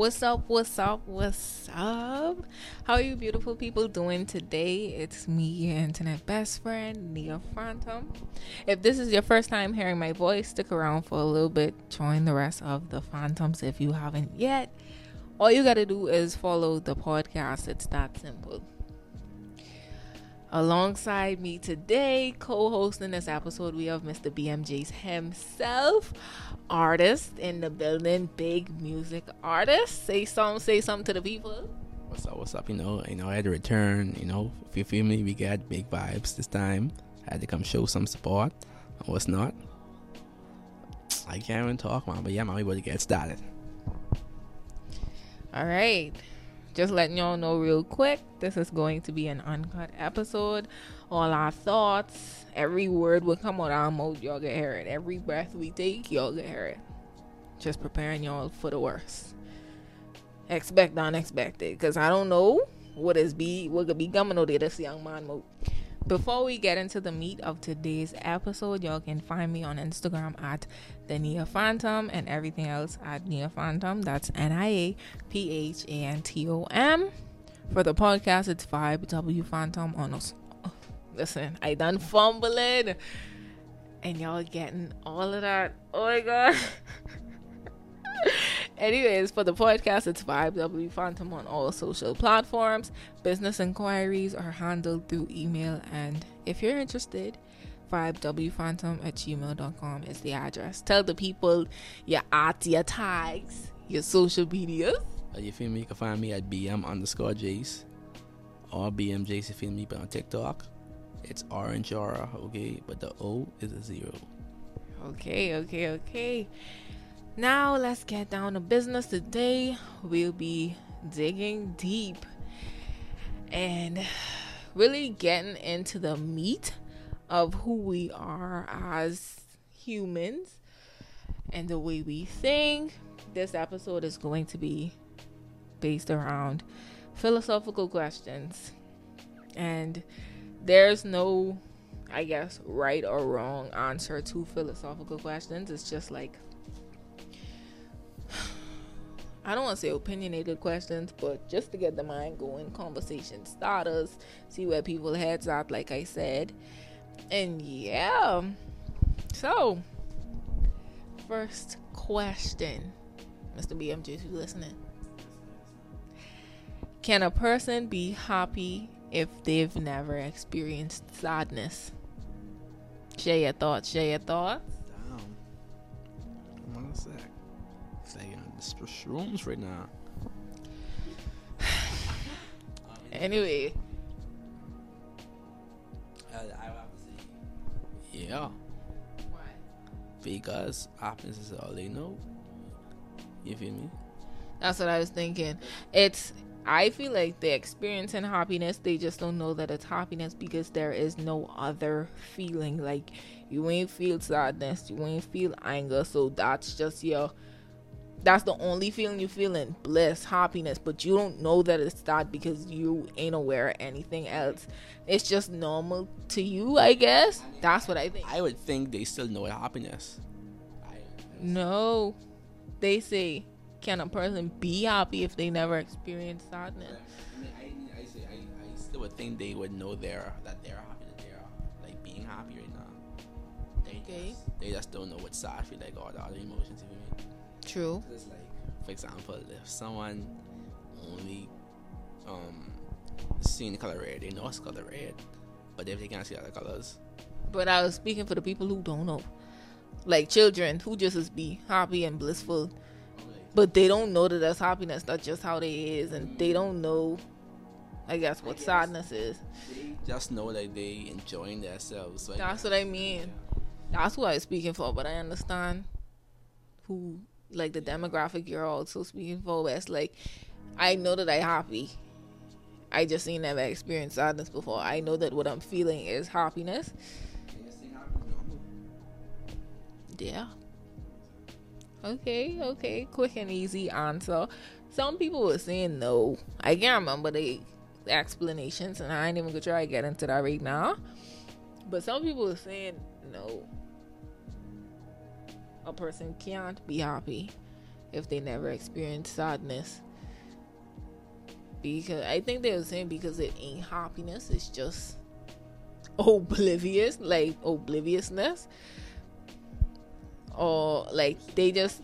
What's up? What's up? What's up? How are you beautiful people doing today? It's me, your internet best friend, Nia Phantom. If this is your first time hearing my voice, stick around for a little bit. Join the rest of the Phantoms if you haven't yet. All you gotta do is follow the podcast. It's that simple. Alongside me today, co hosting this episode, we have Mr. BM Jace himself, artist in the building, big music artist. Say something, say something to the people. What's up? What's up? You know, you know, I had to return. You know, if you feel me, we got big vibes this time. I had to come show some support. What's not? I can't even talk, man. But yeah, man, we about to get started. All right just letting y'all know real quick this is going to be an uncut episode. All our thoughts every word will come out our mouth. Y'all get hear it. Every breath we take y'all get hear it. Just preparing y'all for the worst. Expect the unexpected because i don't know what is be what could be coming out of this young man mode before we get into the meat of today's episode, y'all can find me on Instagram at the Nia Phantom and everything else at Nia Phantom. That's N I A P H A N T O M. For the podcast, it's Vibew Phantom on us. Oh, listen, I done fumbling and y'all getting all of that. Oh my god. Anyways, for the podcast, it's Vibew Phantom on all social platforms. Business inquiries are handled through email, and if you're interested, vibewphantom at gmail.com is the address. Tell the people your art, your tags, your social media. Uh, you feel me? You can find me at BM underscore Jace or BM Jace. You feel me? But on TikTok, it's Orange Aura, okay? But the O is a zero. Okay, okay, okay. Now let's get down to business. Today we'll be digging deep and really getting into the meat of who we are as humans and the way we think. This episode is going to be based around philosophical questions. And there's no, I guess, right or wrong answer to philosophical questions. It's just like I don't want to say opinionated questions, but just to get the mind going, conversation starters, see where people heads at, like I said. And yeah. So, first question, Mr. BM Jace, you listening? Can a person be happy if they've never experienced sadness? Share your thoughts. Share your thoughts. Damn. One sec shrooms right now. anyway. Yeah. Why? Because happiness is all they know. You feel me? That's what I was thinking. It's I feel like they're experiencing happiness, they just don't know that it's happiness because there is no other feeling. Like you ain't feel sadness, you ain't feel anger, so that's just your that's the only feeling you're feeling bliss happiness but you don't know that it's that because you ain't aware of anything else. It's just normal to you i guess. That's what i think. I would think they still know happiness. No. They say can a person be happy if they never experience sadness? I, mean, I, I, say, I, I still would think they would know they're that they're happy that they're like being happy right now. They okay. just, they just don't know what sad feel like all the other emotions True. It's like, for example, if someone only um seen the color red, they know it's color red, but if they can't see other colors. But I was speaking for the people who don't know, like children who just is be happy and blissful, but they don't know that that's happiness. That's just how they is, and they don't know. I guess what I guess sadness is. They just know that they enjoying themselves. That's what I mean. That's what I was speaking for. But I understand who like the demographic you're also speaking for West. Like I know that I happy. I just ain't never experienced sadness before. I know that what I'm feeling is happiness. Yeah. Okay, okay. Quick and easy answer. Some people were saying no. I can't remember the explanations, and I ain't even gonna try to get into that right now. But some people were saying no a person can't be happy if they never experience sadness. Because I think they were saying because it ain't happiness, it's just oblivious, like obliviousness. Or like they just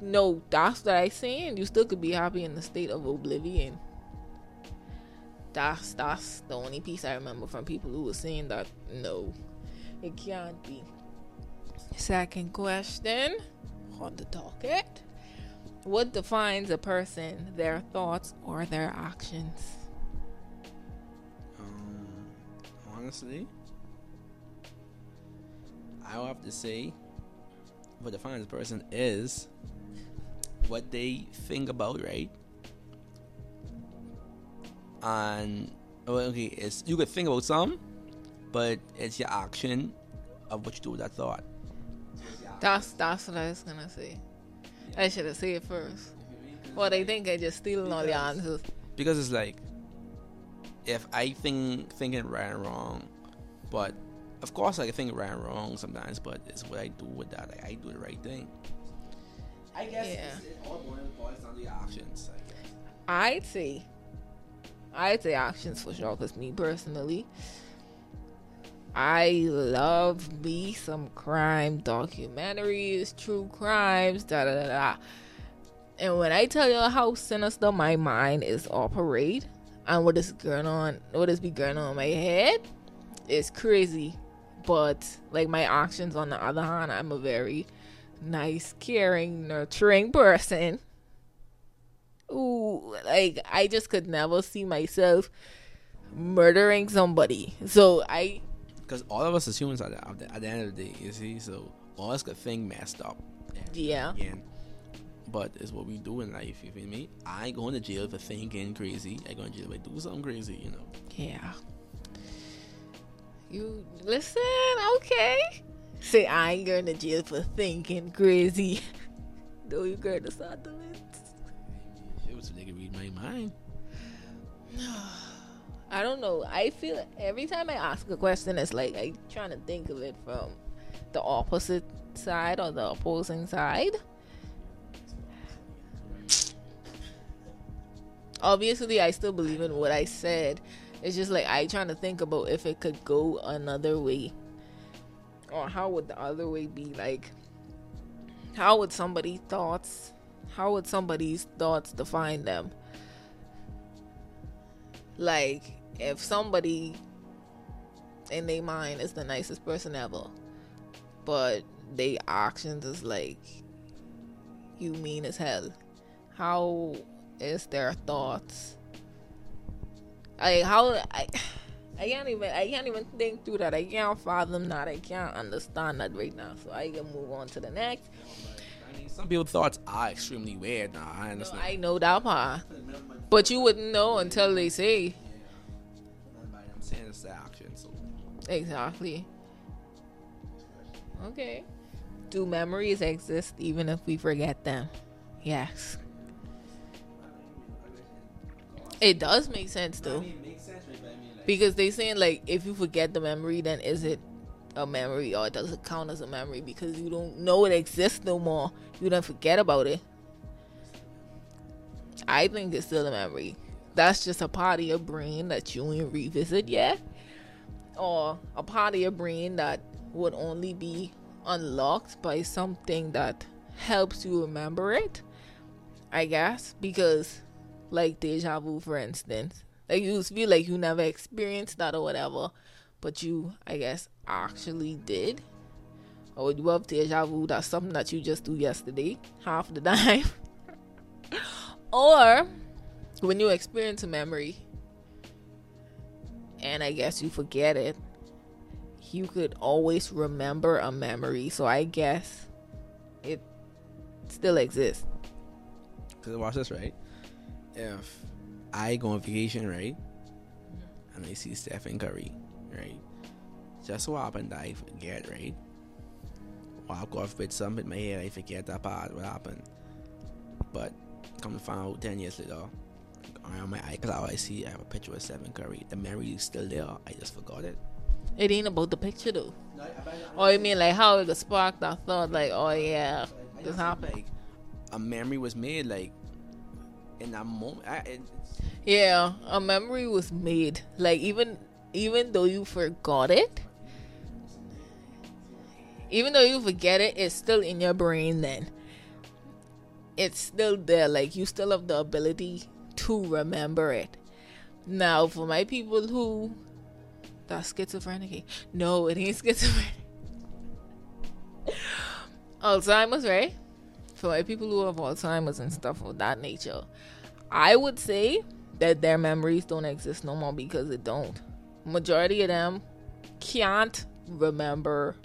no, that's what I saying. You still could be happy in the state of oblivion. That's that's the only piece I remember from people who were saying that no, it can't be. Second question on the docket. What defines a person, their thoughts, or their actions? Um, honestly, I will have to say what defines a person is what they think about, right? And well, okay, it's you could think about some, but it's your action of what you do with that thought. That's that's what I was gonna say. I should have said it first. Well, they think I just stealing all the answers. because it's like if I think thinking right and wrong, but of course I think right and wrong sometimes, but it's what I do with that. Like, I do the right thing. I guess Yeah. it's, it all boils boils down to your actions. I guess. I'd say, I'd say actions for sure. Cause me personally, I love me some crime documentaries, true crimes, da da da. And when I tell you how sinister my mind is operate and what is going on, what is be going on in my head, it's crazy. But like my actions, on the other hand, I'm a very nice, caring, nurturing person. Ooh, like I just could never see myself murdering somebody. So I Because all of us as humans at the, at the, at the end of the day, you see, so all us could think messed up. Yeah. Again. But it's what we do in life, you feel me? I ain't going to jail for thinking crazy. I go to jail if I do something crazy, you know. Yeah. You listen, okay. Say I ain't going to jail for thinking crazy. do you going to start the list. It was so they could read my mind. I don't know. I feel every time I ask a question, it's like I trying to think of it from the opposite side or the opposing side. Obviously, I still believe in what I said. It's just like I trying to think about if it could go another way, or how would the other way be? Like, how would somebody thoughts? How would somebody's thoughts define them? like if somebody in their mind is the nicest person ever but they actions is like you mean as hell how is their thoughts? Like how i i can't even i can't even think through that. I can't fathom that. I can't understand that right now. So i can move on to the next. I mean, some people's thoughts are extremely weird. Nah, I understand. i know that part. But you wouldn't know until they say I'm the action. Exactly. Okay. Do memories exist even if we forget them? Yes. It does make sense though. Because they saying like if you forget the memory then is it a memory or does it count as a memory because you don't know it exists no more. You don't forget about it. I think it's still a memory. That's just a part of your brain that you ain't revisit yet or a part of your brain that would only be unlocked by something that helps you remember it. I guess because, like deja vu, for instance, like you feel like you never experienced that or whatever, but you, I guess, actually did. Or you have deja vu, that's something that you just do yesterday, half the time. or when you experience a memory and I guess you forget it, you could always remember a memory. So I guess it still exists. Cause watch this right. If I go on vacation, right, and I see Stephen Curry, right, just so happen that I forget, right, walk off with something in my head, I forget that part, what happened. But come to find out ten years later, around my iCloud, I see I have a picture of Stephen Curry. The memory is still there. I just forgot it. It ain't about the picture though. Or you mean like how it could spark that thought, like, oh yeah, this happened. Like, a memory was made like in that moment. I, it, Yeah, a memory was made. Like even even though you forgot it, even though you forget it, it's still in your brain then. It's still there. Like you still have the ability to remember it. Now, for my people who that's schizophrenic, no, it ain't schizophrenic. Alzheimer's, right? For my people who have Alzheimer's and stuff of that nature, I would say that their memories don't exist no more because it don't. Majority of them can't remember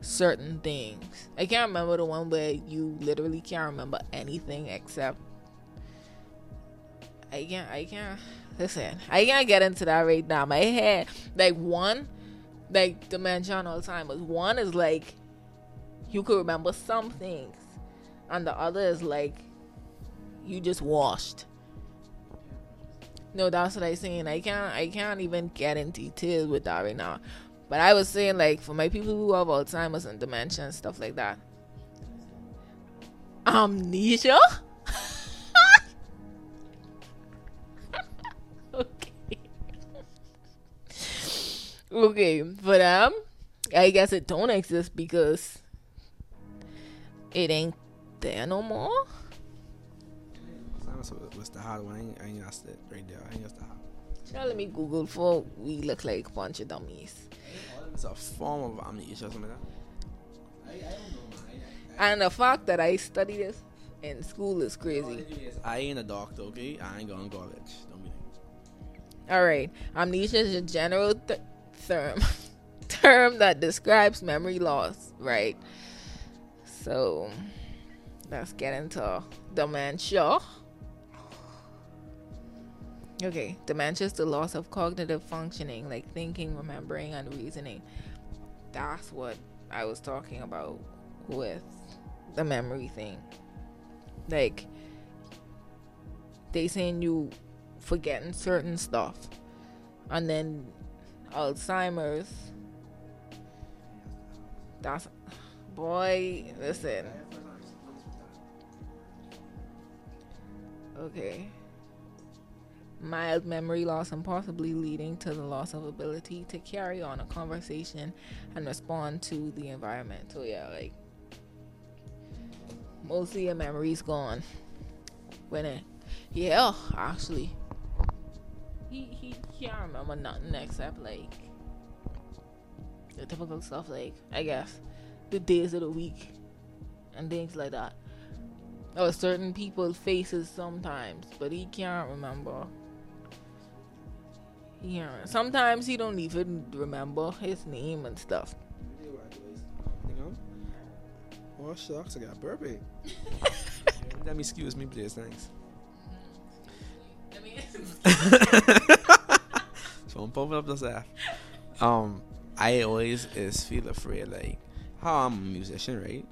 certain things. I can't remember the one where you literally can't remember anything except I can't I can't listen. I can't get into that right now. My head like one like dementia and Alzheimer's. One is like you could remember some things and the other is like you just washed. No, that's what I'm saying. I can't I can't even get in details with that right now. But I was saying like for my people who have Alzheimer's and dementia and stuff like that. Amnesia? Okay, for them, um, I guess it don't exist because it ain't there no more. Was the hard one. I ain't, I ain't asked it right there. I ain't asked the hard. Now let me Google for we look like a bunch of dummies. It's a form of amnesia something like that. And the fact that I study this in school is crazy. I ain't a doctor, okay? I ain't going to college. Don't be All right, amnesia is a general th- term term that describes memory loss, right? So let's get into dementia. Okay, dementia is the loss of cognitive functioning, like thinking, remembering, and reasoning. That's what I was talking about with the memory thing. Like, they saying you forgetting certain stuff, and then Alzheimer's. That's boy. Listen. Okay. Mild memory loss and possibly leading to the loss of ability to carry on a conversation and respond to the environment. So yeah, like mostly your memory's gone. When it, yeah, actually, he he can't remember nothing except like the typical stuff, like I guess the days of the week and things like that. Or certain people's faces sometimes, but he can't remember. He Sometimes he don't even remember his name and stuff. Oh, shucks, I got burpee. Let me excuse me, please. Thanks. so I'm pumping up this app. Um, I always is feel afraid, like how I'm a musician, right?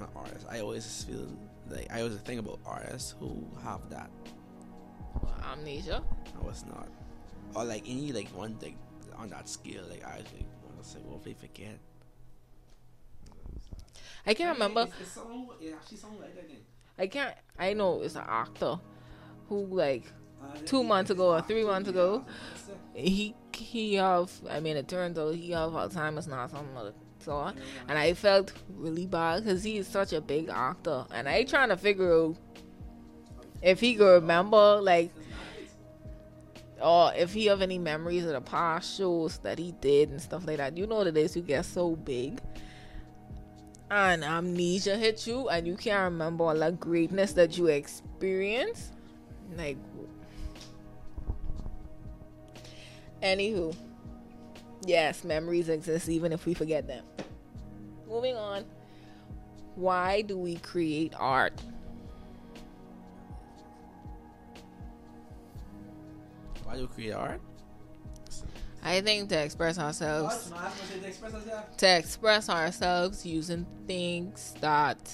An artist. I always feel like I always think about artists who have that. Amnesia. I was not, or like any like one thing on that scale. Like I like want to say, well, if they forget. I can't remember. It's, it's song, it actually sound like that again. I can't. I know it's an actor who like Two months ago or three months ago. he he have. I mean, it turns out he have Alzheimer's now. Something the sort. And I felt really bad because he is such a big actor, and I trying to figure out if he could remember like or if he have any memories of the past shows that he did and stuff like that. You know it is, you get so big. And amnesia hit you and you can't remember all the greatness that you experienced. Like Anywho. Yes, memories exist even if we forget them. Moving on. Why do we create art? Why do we create art? I think to express ourselves. What? No, I was gonna express yourself. to express ourselves using things that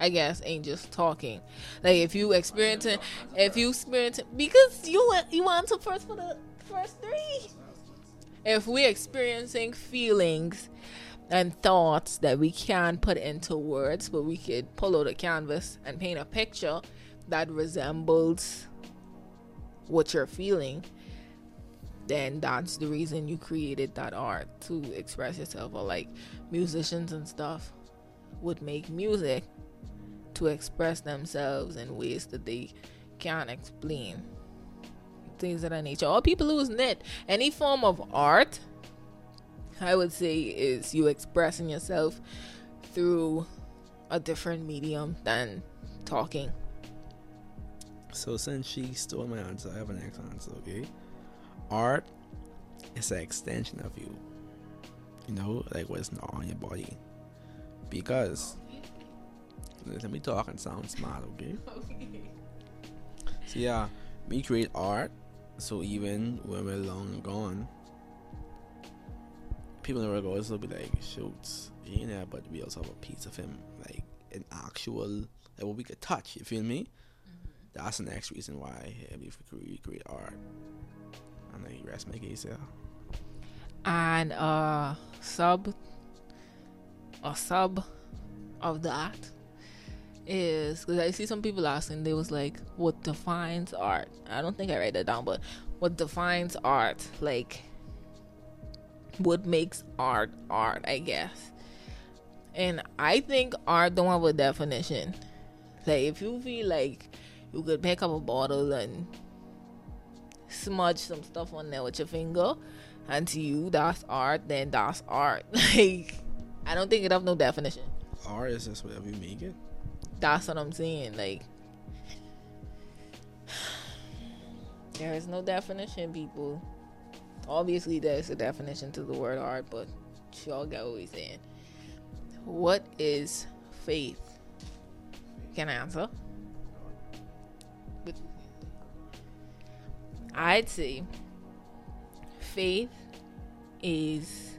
I guess ain't just talking. Like if you experiencing, if you experience because you went, you answered first for the first three. If we're experiencing feelings and thoughts that we can't put into words, but we could pull out a canvas and paint a picture that resembles what you're feeling, then that's the reason you created that art to express yourself. Or like musicians and stuff would make music to express themselves in ways that they can't explain. Things of that nature. Or people who's knit. Any form of art, I would say, is you expressing yourself through a different medium than talking. So since she stole my answer, I have an next answer, okay? Art is an extension of you. You know, like what's not on your body. Because let me talk and sound smart, okay? So yeah, we create art. So even when we're long gone, people never go will be like, shoots, you know, but we also have a piece of him, like an actual, like what we could touch. You feel me? That's the next reason why we create, create art. And then you rest my case, yeah. And uh, sub, a sub of that is because I see some people asking, they was like, what defines art? I don't think I write that down, but what defines art? Like, what makes art art, I guess. And I think art don't have a definition. Like, if you feel like you could pick up a bottle and smudge some stuff on there with your finger, and to you that's art, then that's art. Like, I don't think it have no definition. Art is just whatever you make it. That's what I'm saying. Like, there is no definition, people. Obviously, there's a definition to the word art, but y'all get what we're saying. What is faith? Can I answer? I'd say faith is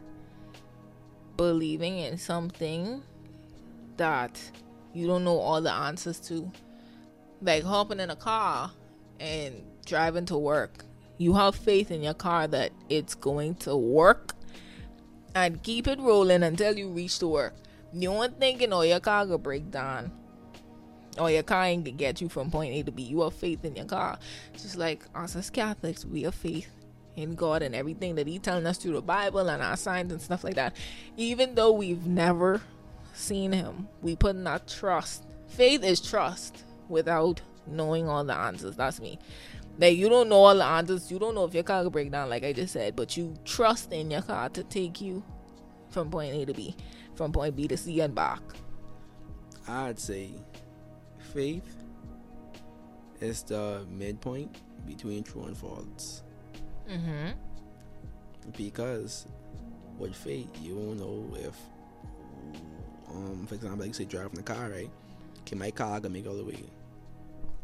believing in something that you don't know all the answers to. Like hopping in a car and driving to work. You have faith in your car that it's going to work and keep it rolling until you reach to work. You aren't thinking, oh, your car will break down. Or your car ain't gonna get you from point A to B. You have faith in your car. Just like us as Catholics, we have faith in God and everything that He telling us through the Bible and our signs and stuff like that. Even though we've never seen him. We put in our trust. Faith is trust without knowing all the answers. That's me. Like you don't know all the answers. You don't know if your car will break down, like I just said, but you trust in your car to take you from point A to B, from point B to C and back. I'd say faith is the midpoint between true and false. Mm-hmm. Because with faith, you don't know if um, for example, like you say driving the car, right? Can my car gonna make it all the way?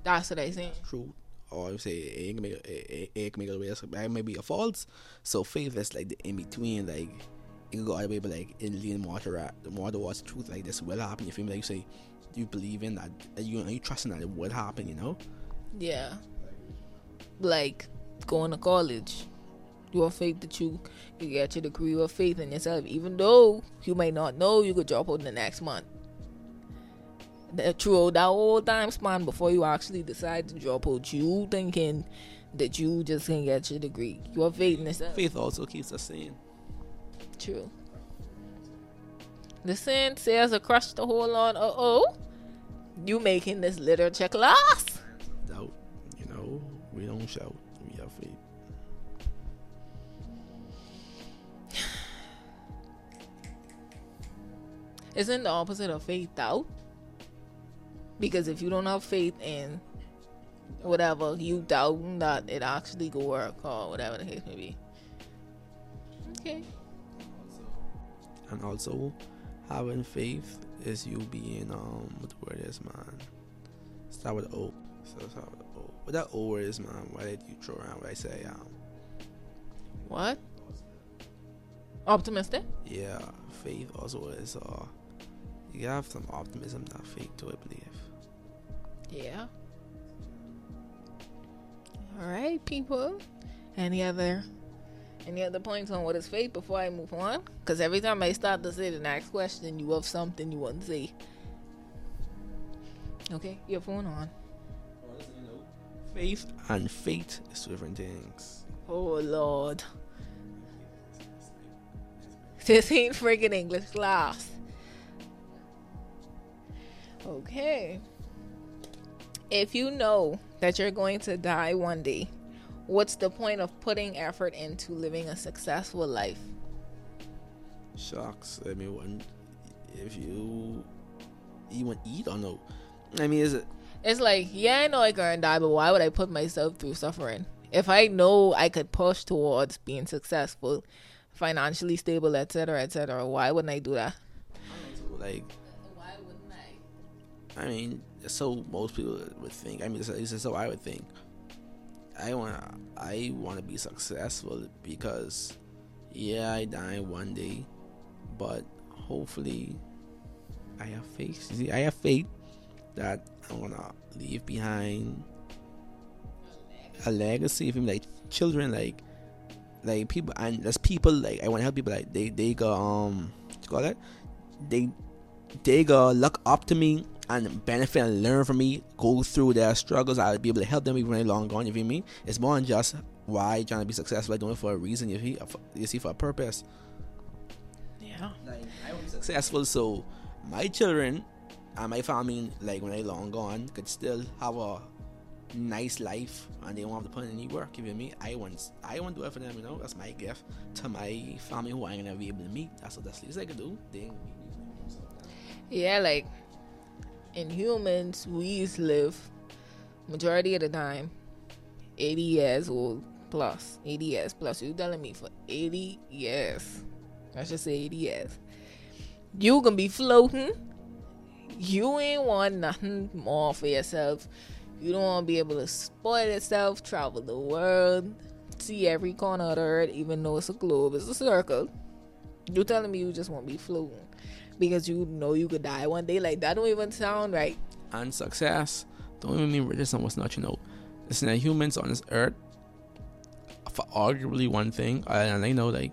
That's what I say. True. Or you say it ain't gonna make it, it, it can make it all the way. So that may be a false. So faith is like the in between, like you can go all the way, but like in lean more to the more towards truth, like this will happen. You feel me? Like you say, you believe in that? Are you are you trusting that it will happen? You know? Yeah. Like going to college your faith that you can get your degree, your faith in yourself, even though you may not know you could drop out in the next month. That through that whole time span before you actually decide to drop out, you thinking that you just can get your degree. Your faith in yourself. Faith also keeps us sane. True. The sin says across the whole on. Uh oh, you making this literature class? Doubt. You know, we don't shout. Isn't the opposite of faith doubt? Because if you don't have faith in whatever, you doubt that it actually go work or whatever the case may be. Okay. And also, having faith is you being um what the word is, man. Start with O. So start with O. What that O word is, man? Why did you throw around what I say um? What? Optimistic? Yeah, faith also is uh you have some optimism, not faith to it, believe. Yeah. All right, people. Any other Any other points on what is faith before I move on? Because every time I start to say the next question, you have something you want to say. Okay, your phone on. Faith and fate is two different things. Oh Lord. This ain't freaking English class. Okay. If you know that you're going to die one day, what's the point of putting effort into living a successful life? Shucks. I mean, when, if you you want eat or no? I mean, is it? It's like, yeah, I know I gonna die, but why would I put myself through suffering? If I know I could push towards being successful, financially stable, etc., etc., why wouldn't I do that? Like, I? Mean, so most people would think. I mean, is so I would think. I want I want to be successful because, yeah, I die one day, but hopefully, I have faith. See, I have faith that I'm gonna leave behind a legacy him, like children, like like people, and there's people like I want to help people like they they go um, what you call that? They they go look up to me and benefit and learn from me, go through their struggles. I'll be able to help them even when they're long gone. You feel me? It's more than just why trying to be successful. I doing it for a reason. You see, you see for a purpose. Yeah. Like I want to be successful, so my children and my family, like when they long gone, could still have a nice life and they won't have to put in any work. You feel me? I want, I want to do it for them. You know, that's my gift to my family who I'm gonna be able to meet. That's what that's the least I can do. They ain't gonna meet me. Yeah, like in humans, we live majority of the time 80 years old plus. 80 years plus. You telling me for 80 years? I should say 80 years. You gonna be floating. You ain't want nothing more for yourself. You don't want to be able to spoil yourself, travel the world, see every corner of the earth, even though it's a globe, it's a circle. You telling me you just want to be floating because you know you could die one day? Like that don't even sound right. And success don't even mean riches and what's not. You know, listen, that humans on this earth for arguably one thing, and I know like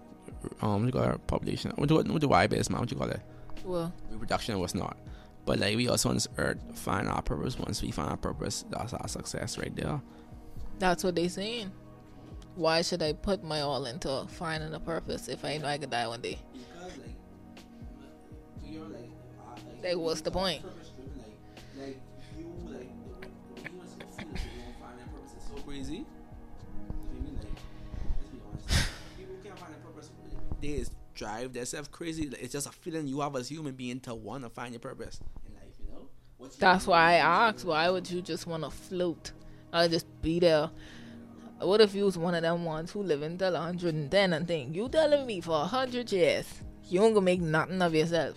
um, call our population. What do what do why base man? What you call it? Well, reproduction was not. But like we also on this earth find our purpose. Once we find our purpose, that's our success right there. that's what they saying. Why should I put my all into finding a purpose if I know I could die one day? Like, what's the point? Like, you like, you want to feel that you don't find that purpose is so crazy. You feel me? Like, let's be honest. People can't find their purpose. They is drive themselves crazy. It's just a feeling you have as human being to want to find your purpose in life. You know. What's That's why I asked. Why would you just want to float? I'll just be there. What if you was one of them ones who live until 110 and think you telling me for 100 years you ain't gonna make nothing of yourself?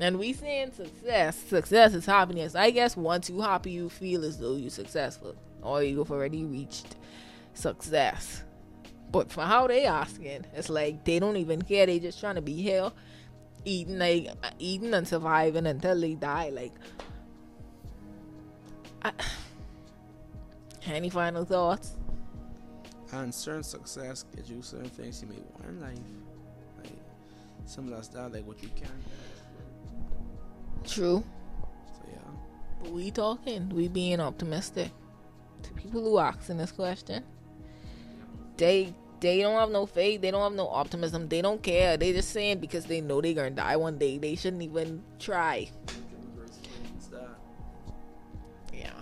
And we saying success. Success is happiness. I guess once you happy, you feel as though you're successful or you've already reached success. But for how they asking, it's like they don't even care. They just trying to be here, eating like eating and surviving until they die. Like, I, any final thoughts? And certain success gets you certain things you may want in life. Like similar stuff, like what you can. True. So yeah. But we talking. We being optimistic. To people who asking this question, they they don't have no faith. They don't have no optimism. They don't care. They just saying because they know they're gonna die one day. They shouldn't even try. Yeah,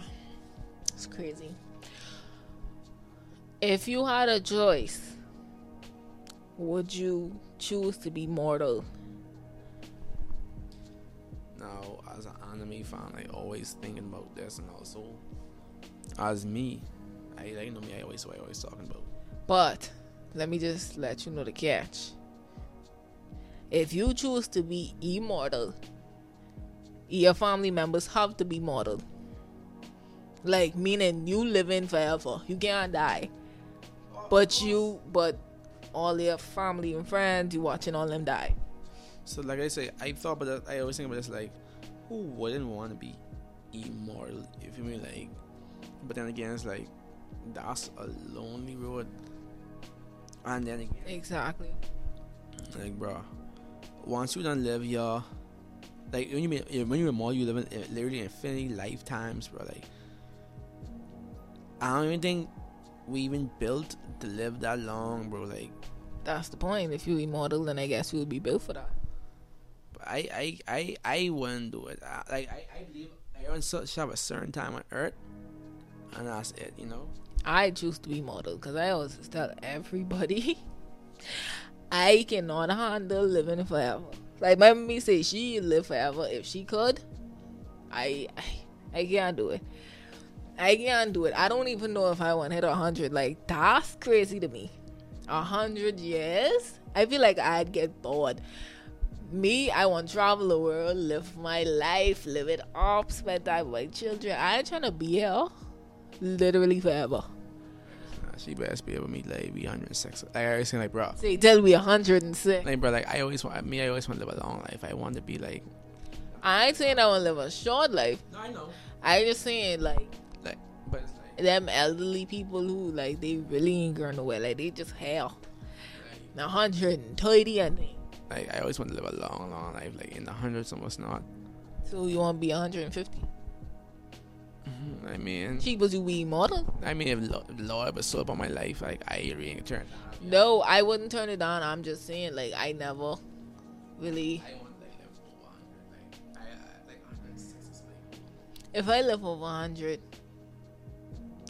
it's crazy. If you had a choice, would you choose to be mortal? As an anime fan, I always thinking about this, and also as me, I like know me. I always what I always talking about. But let me just let you know the catch. If you choose to be immortal, your family members have to be mortal. Like meaning you living forever. You can't die. But you but all your family and friends, you watching all them die. So, like I say, I thought about that. I always think about this, like, who wouldn't want to be immortal? If you mean like, but then again, it's like, that's a lonely road. And then again, Exactly. like, bro, once you done live your, like when you been- when you more, you live in literally infinity lifetimes, bro. Like, I don't even think we even built to live that long, bro. Like, That's the point. If you immortal, then I guess you would be built for that. I I I I wouldn't do it. I, like I I believe want to have a certain time on Earth, and that's it. You know. I choose to be mortal because I always tell everybody I cannot handle living forever. Like my mommy say she live forever if she could. I I, I can't do it. I can't do it. I don't even know if I want to hit a hundred. Like that's crazy to me. A hundred years? I feel like I'd get bored. Me, I want to travel the world, live my life, live it up, spend time with my children. I ain't trying to be here literally forever. She best be able to meet like be 106. Like I was saying, like bro, Say tell me 106. like bro, like I always want me. I always want to live a long life. I want to be like. I ain't saying I want to live a short life. No, I know. I just saying like Like, but it's like. them elderly people who like they really ain't going nowhere. Like they just hell. 130 and. think. Like I always want to live a long, long life, like in the hundreds, almost not. So you want to be 150? Mhm, I mean, Cheap was you be immortal? I mean, if Lord was so about my life, like I really turn. No, I wouldn't turn it on. I'm just saying like I never really. I want like live over 100, like I like 106 like. If I live over 100,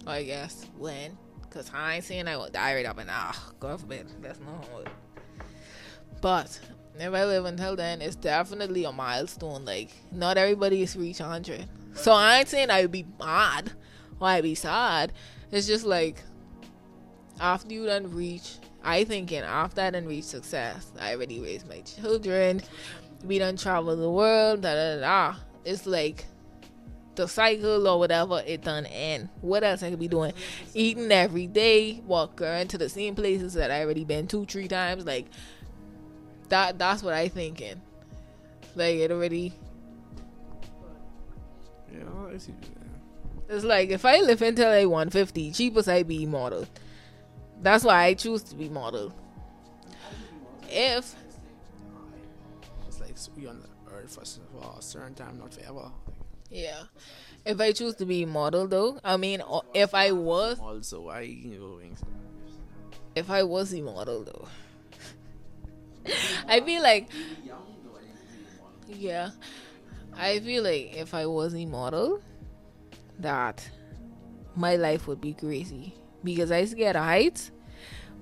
I guess when? Cause I ain't saying I will die right up and ah, God forbid. That's not how. But if I live until then, it's definitely a milestone. Like not everybody is reach 100. So I ain't saying I would be mad or I'd be sad. It's just like after you done reach, I thinking after I done reach success, I already raised my children. We done travel the world. Da da. da. It's like the cycle or whatever it done end. What else I could be doing? Eating every day, walking to the same places that I already been two, three times. Like that that's what I thinking. Like it already Yeah, I see. it's like if I live until I 150, cheapest I be immortal. That's why I choose to be model. If It's like so we on the earth for, for a certain time, not forever. yeah. If I choose to be model though, I mean if I was Also, I you know, if I was immortal though. I feel like yeah. I feel like if I was immortal that my life would be crazy because I scared of heights.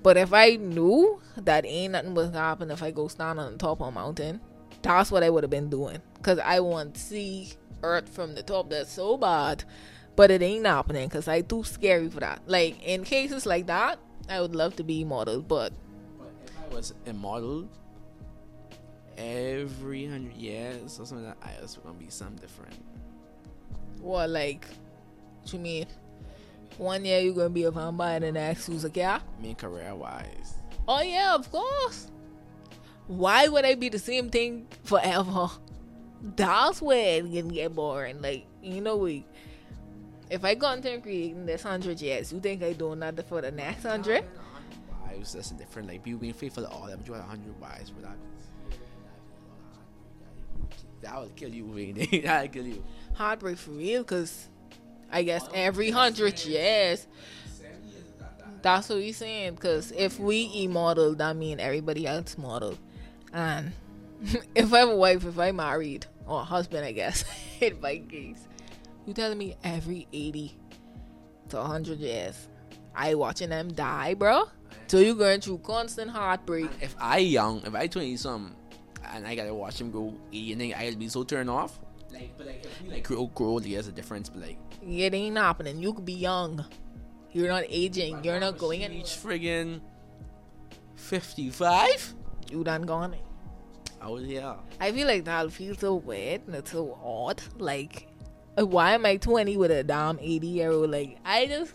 But if I knew that ain't nothing was gonna happen if I go stand on the top of a mountain, that's what I would have been doing. Cause I want to see Earth from the top. That's so bad, but it ain't happening. Cause I too scary for that. Like in cases like that, I would love to be immortal, but But a model, every hundred years or something, like that I was gonna be something different. what like, what you mean? One year you're gonna be a vampire, and the next who's a cat? Me career wise, Oh yeah, of course. Why would I be the same thing forever? That's where it can get boring. Like, you know, we if I go content creating this hundred years, you think I doing nothing for the next hundred? Wives that's different. Like people being faithful to all but you had a hundred wives for that. That would kill you, Wayne. that would kill you. Heartbreak for real, cause I guess every hundred years. That's what we saying. Cause if we immortal, that mean everybody else mortal. And if I have a wife, if I married or a husband, I guess in my case, you telling me every eighty to hundred years, I watching them die, bro. So you're going through constant heartbreak. If I young, if I twenty some, and I gotta watch him go eighty, and then I'll be so turned off. Like, but like, if like grow, grow there's a difference. But like, It ain't happening. You could be young. You're not aging. You're not going each anywhere. friggin' fifty-five. You done gone. Oh yeah. I feel like that'll feel so weird and it's so odd. Like, why am I 20 with a damn 80 year old? Like, I just,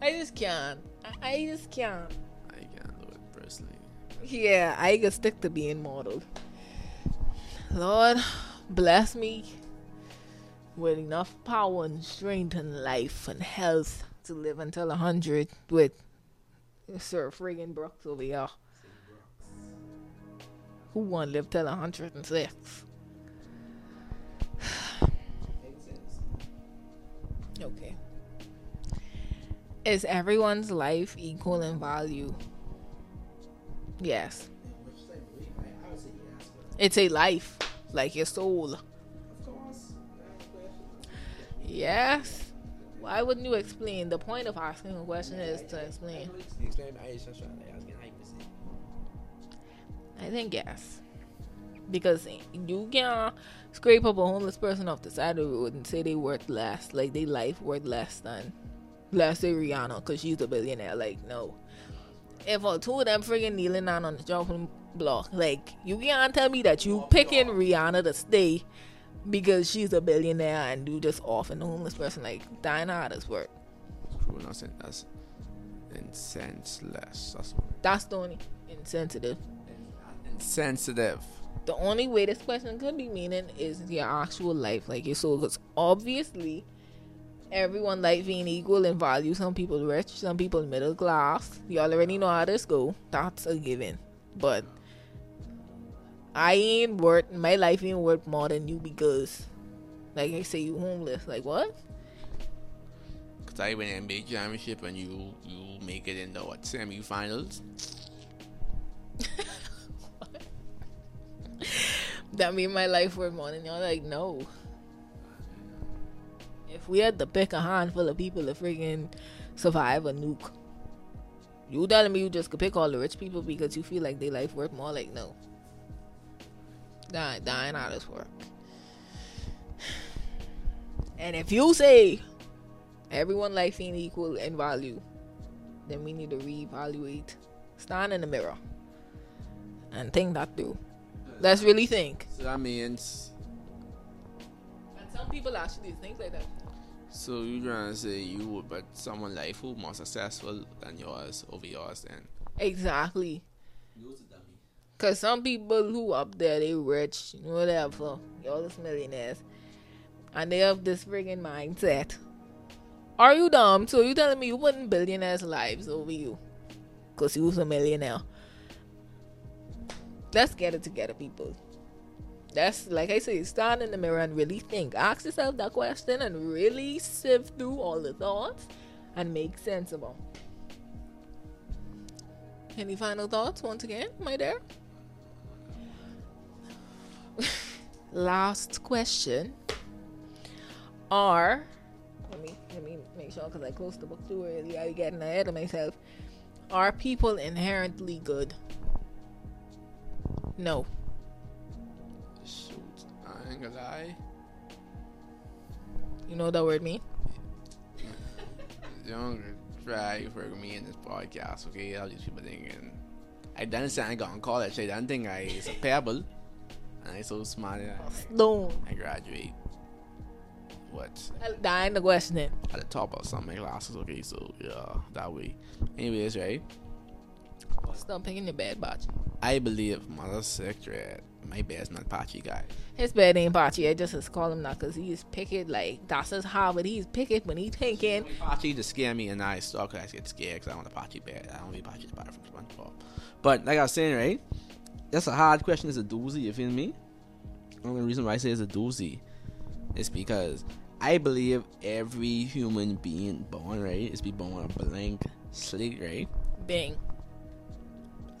I just can't. I, I just can't. I can't do it personally. Yeah, I can stick to being mortal. Lord, bless me with enough power and strength and life and health to live until a hundred with Sir friggin' Brooks over here. Who want to live till a hundred and six? Is everyone's life equal in value? Yes. It's a life, like your soul. Yes. Why wouldn't you explain? The point of asking a question is to explain. I think yes. Because you can't scrape up a homeless person off the side of the road and say they worth less, like they life worth less than, let's say Rihanna, because she's a billionaire. Like, no. If all two of them friggin' kneeling down on the chopping block, like, you can't tell me that you oh, picking Rihanna to stay because she's a billionaire and you just offing the homeless person, like, dying out of work. True, that's, that's insenseless. That's, That's the only insensitive. insensitive. the only way this question could be meaning is your actual life, like your soul. Because obviously, everyone like being equal in value. Some people rich, some people middle class. You already know how this go. That's a given. But I ain't worth my life ain't worth more than you because, like I say, you homeless. Like what? Cause I win NBA championship and you you make it in the what semifinals. That mean my life worth more than y'all. Like no. If we had to pick a handful of people to friggin' survive a nuke, you telling me you just could pick all the rich people because you feel like their life worth more? Like no. Dying, dying out of work. And if you say everyone life ain't equal in value, then we need to reevaluate. Stand in the mirror and think that through. Let's really think. So that means And some people actually do think like that. So you trying to say you would bet someone life who more successful than yours over yours then. Exactly. Cause some people who up there they rich, whatever, y'all just millionaires, and they have this friggin' mindset. Are you dumb? So you telling me you putting billionaires' lives over you? Cause you was a millionaire. Let's get it together, people. That's like I say, stand in the mirror and really think. Ask yourself that question and really sift through all the thoughts and make sense of them. Any final thoughts once again, my dear? Last question. Are let me let me make sure because I closed the book too early. I'm getting ahead of myself. Are people inherently good? No. Shoot. I ain't gonna lie. You know what that word mean? You don't try for me in this podcast, okay? I'll just people thinking. I done say I got on college. I done think I is a pebble. And I so smart that Stone. I graduate. What? That ain't the question. At the top of some of my classes, okay? So, yeah, that way. Anyways, right? Stop picking your bad batch. I believe Mother Secret, my best not patchy guy. His bad ain't patchy. I just call him that because he's picket like that's his Harvard. He's picket when he thinking. Patchy to scare me and I start I get scared because I want a patchy bad. I don't be patchy bad from SpongeBob. But like I was saying, right? That's a hard question. It's a doozy. You feel me? The only reason why I say it's a doozy is because I believe every human being born right is be born a blank slate, right? Bing.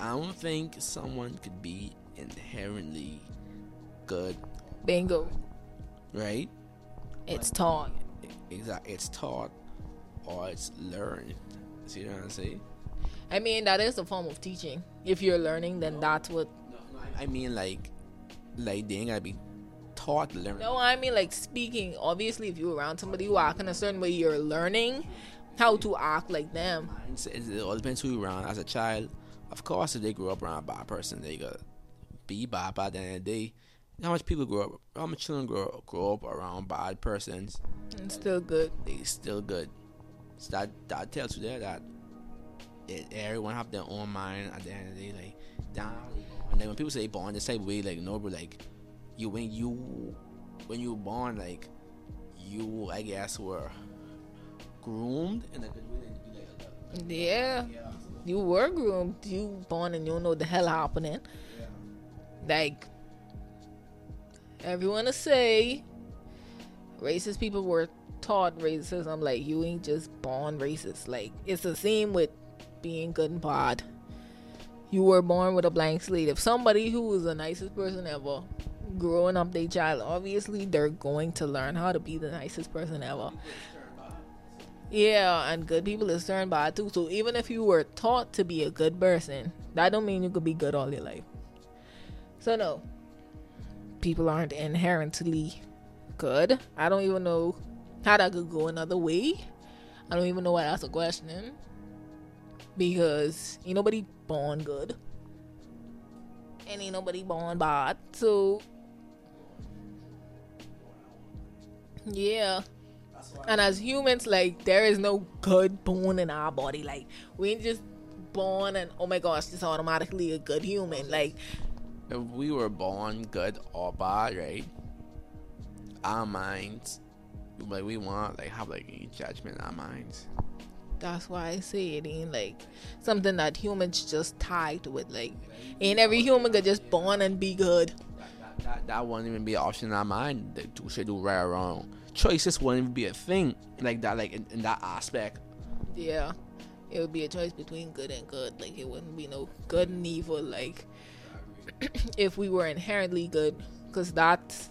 I don't think someone could be inherently good, Bingo. right? It's taught. Exactly. It's taught or it's learned. See what I'm saying? I mean, that is a form of teaching. If you're learning, then that's what. I mean, like, like they ain't gotta be taught to learn. No, I mean like speaking. Obviously, if you're around somebody who act in a certain way, you're learning how to act like them. It all depends who you're around. As a child, of course, if they grew up around a bad person, they gonna be bad by the end of the day. How much people grow up? How much children grow grow up around bad persons? It's still good. They still good. So that that tells you there that it, everyone have their own mind at the end of the day. Like, down. And then when people say born type of way, like no, but like you when you when you were born, like you I guess were groomed in a good way, you like Yeah. yeah. You were groomed. You born and you know the hell happening. yeah. Like everyone to say racist people were taught racism like you ain't just born racist. Like it's the same with being good and bad. You were born with a blank slate. If somebody who was the nicest person ever growing up their child, obviously they're going to learn how to be the nicest person ever. Yeah, and good people is turned bad too. So even if you were taught to be a good person, that don't mean you could be good all your life. So no, people aren't inherently good. I don't even know how that could go another way. I don't even know why that's a question. Because ain't nobody born good. And ain't nobody born bad. So Yeah. And as humans, like there is no good bone in our body. Like we ain't just born and oh my gosh, just automatically a good human. Like If we were born good or bad, right? Our minds, like we want, like have like a judgment in our minds. that's why I say it ain't like something that humans just tied with. Like ain't every human could just born and be good. That, that, wouldn't even be an option in our mind. They do should do right or wrong. Choices wouldn't even be a thing like that. Like in, in that aspect. Yeah. It would be a choice between good and good. Like it wouldn't be no good and evil. Like if we were inherently good, because that's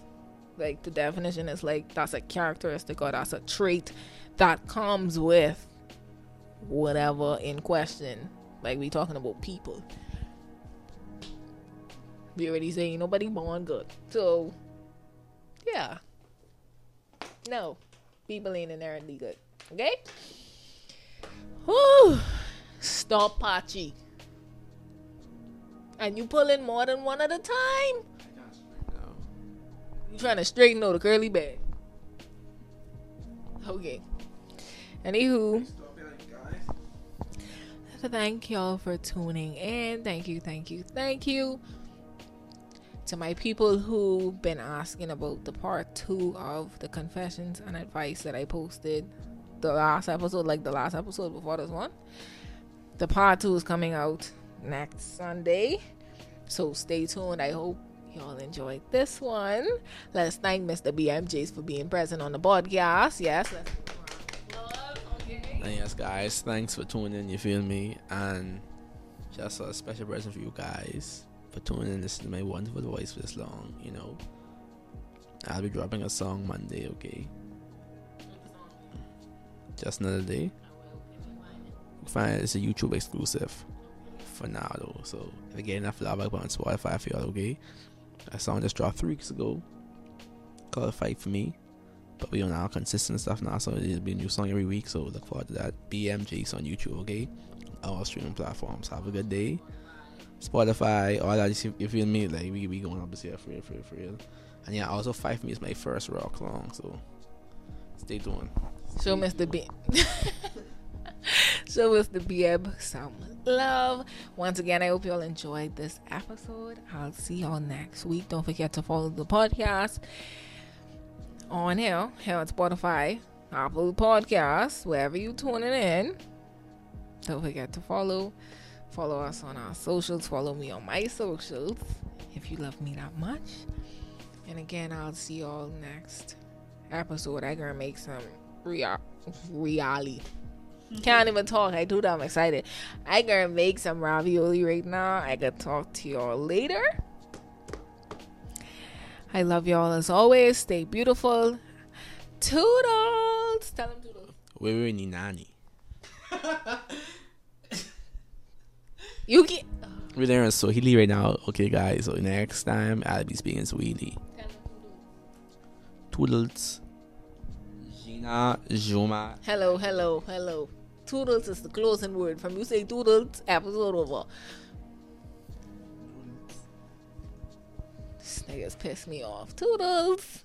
like the definition is like that's a characteristic or that's a trait that comes with whatever in question. Like we talking about people. We already saying nobody born good. So yeah. No. People ain't inherently good. Okay? Whew. Stop patchy. And you pull in more than one at a time. You trying to straighten out the curly bag. Okay. Anywho, thank y'all for tuning in. Thank you, thank you, thank you. To my people who've been asking about the part two of the confessions and advice that I posted the last episode, like the last episode before this one. The part two is coming out next Sunday. So stay tuned. I hope y'all enjoyed this one. Let's thank Mr. BM Jace for being present on the podcast. Yes. And yes, guys, thanks for tuning in. You feel me? And just a special present for you guys for tuning in, listening to my wonderful voice for this long. You know, I'll be dropping a song Monday. Okay, just another day. Fine, it's a YouTube exclusive for now though. So if you get enough love up on Spotify for y'all, okay? That song just dropped three weeks ago. Called Fight for Me. But we on our consistent stuff now, so it'll be a new song every week. So look forward to that. BM Jace on YouTube, okay? All streaming platforms. Have a good day. Spotify, all that. If you feel me? Like we be going up this year for real, for real, for real. And yeah, also Five Me is my first rock song, so stay tuned. Show Mr. B. Show Mr. BM some love. Once again, I hope you all enjoyed this episode. I'll see y'all next week. Don't forget to follow the podcast on here, here on Spotify, Apple Podcasts, wherever you tuning in. Don't forget to follow. Follow us on our socials. Follow me on my socials if you love me that much. And again, I'll see y'all next episode. I gonna make some real reality. Can't even talk. I do that. I'm excited. I gonna make some ravioli right now. I can talk to y'all later. I love y'all as always. Stay beautiful. Toodles. Tell them toodles. Wewe ni nani? You get. We're there in Swahili right now. Okay, guys. So next time I'll be speaking Swahili. Toodles. Gina, Juma. Hello, hello, hello. Toodles is the closing word. From you say toodles, episode over. This nigga's pissed me off. Toodles.